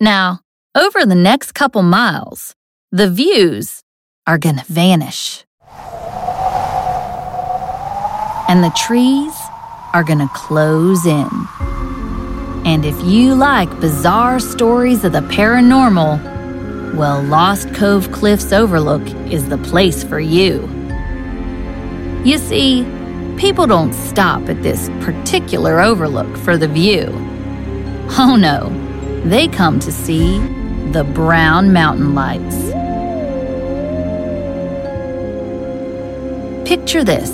Now, over the next couple miles, the views are gonna vanish. And the trees are gonna close in. And if you like bizarre stories of the paranormal, well, Lost Cove Cliffs Overlook is the place for you. You see, people don't stop at this particular overlook for the view. Oh no, they come to see the Brown Mountain Lights. Picture this.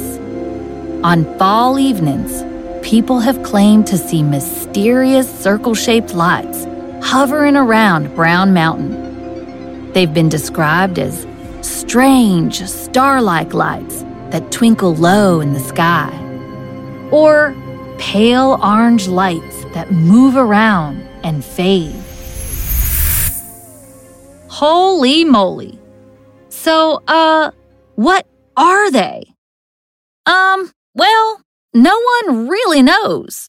On fall evenings, people have claimed to see mysterious circle shaped lights hovering around Brown Mountain. They've been described as strange, star like lights that twinkle low in the sky, or pale orange lights that move around and fade. Holy moly. So, uh, what are they? Um, well, no one really knows.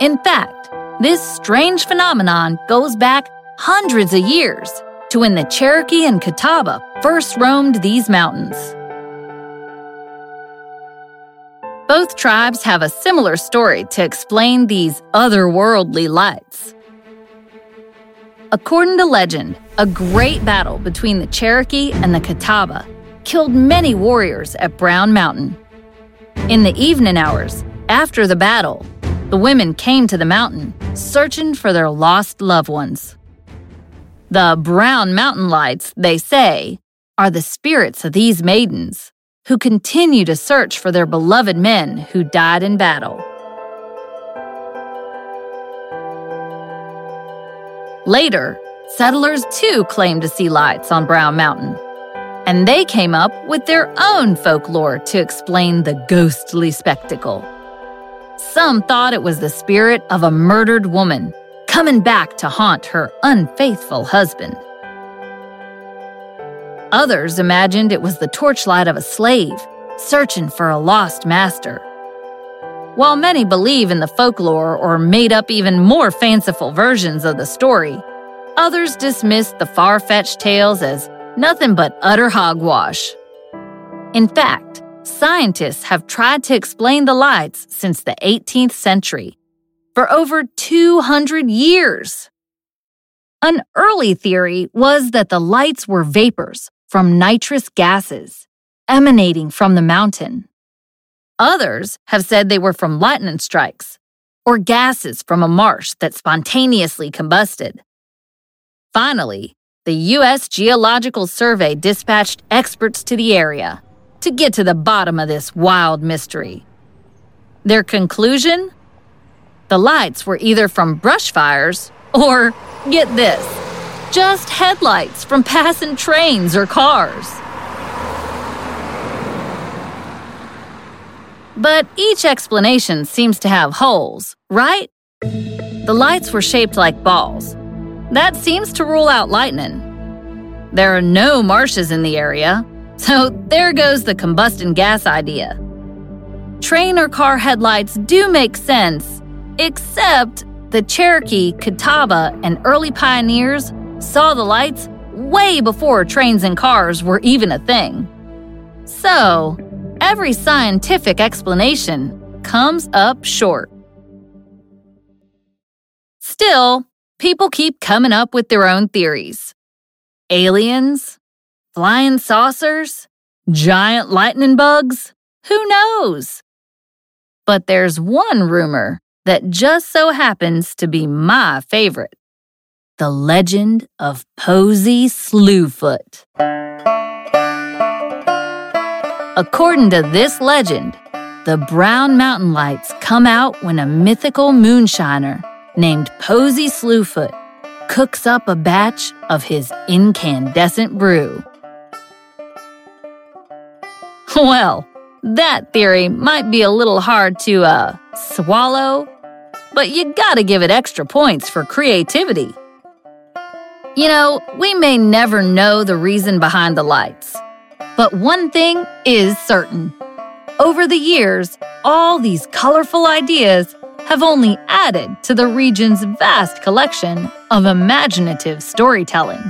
In fact, this strange phenomenon goes back hundreds of years to when the Cherokee and Catawba first roamed these mountains. Both tribes have a similar story to explain these otherworldly lights. According to legend, a great battle between the Cherokee and the Catawba killed many warriors at Brown Mountain. In the evening hours, after the battle, the women came to the mountain searching for their lost loved ones. The Brown Mountain Lights, they say, are the spirits of these maidens who continue to search for their beloved men who died in battle. Later, settlers too claimed to see lights on Brown Mountain, and they came up with their own folklore to explain the ghostly spectacle. Some thought it was the spirit of a murdered woman coming back to haunt her unfaithful husband. Others imagined it was the torchlight of a slave searching for a lost master. While many believe in the folklore or made up even more fanciful versions of the story, others dismiss the far fetched tales as nothing but utter hogwash. In fact, scientists have tried to explain the lights since the 18th century, for over 200 years. An early theory was that the lights were vapors from nitrous gases emanating from the mountain. Others have said they were from lightning strikes or gases from a marsh that spontaneously combusted. Finally, the U.S. Geological Survey dispatched experts to the area to get to the bottom of this wild mystery. Their conclusion? The lights were either from brush fires or, get this, just headlights from passing trains or cars. But each explanation seems to have holes, right? The lights were shaped like balls. That seems to rule out lightning. There are no marshes in the area, so there goes the combustion gas idea. Train or car headlights do make sense, except the Cherokee, Catawba, and early pioneers saw the lights way before trains and cars were even a thing. So, every scientific explanation comes up short. Still, people keep coming up with their own theories. Aliens? Flying saucers? Giant lightning bugs? Who knows? But there's one rumor that just so happens to be my favorite the legend of Posy Slewfoot. According to this legend, the Brown Mountain Lights come out when a mythical moonshiner named Posy Slewfoot cooks up a batch of his incandescent brew. Well, that theory might be a little hard to, uh, swallow, but you gotta give it extra points for creativity. You know, we may never know the reason behind the lights, but one thing is certain. Over the years, all these colorful ideas have only added to the region's vast collection of imaginative storytelling.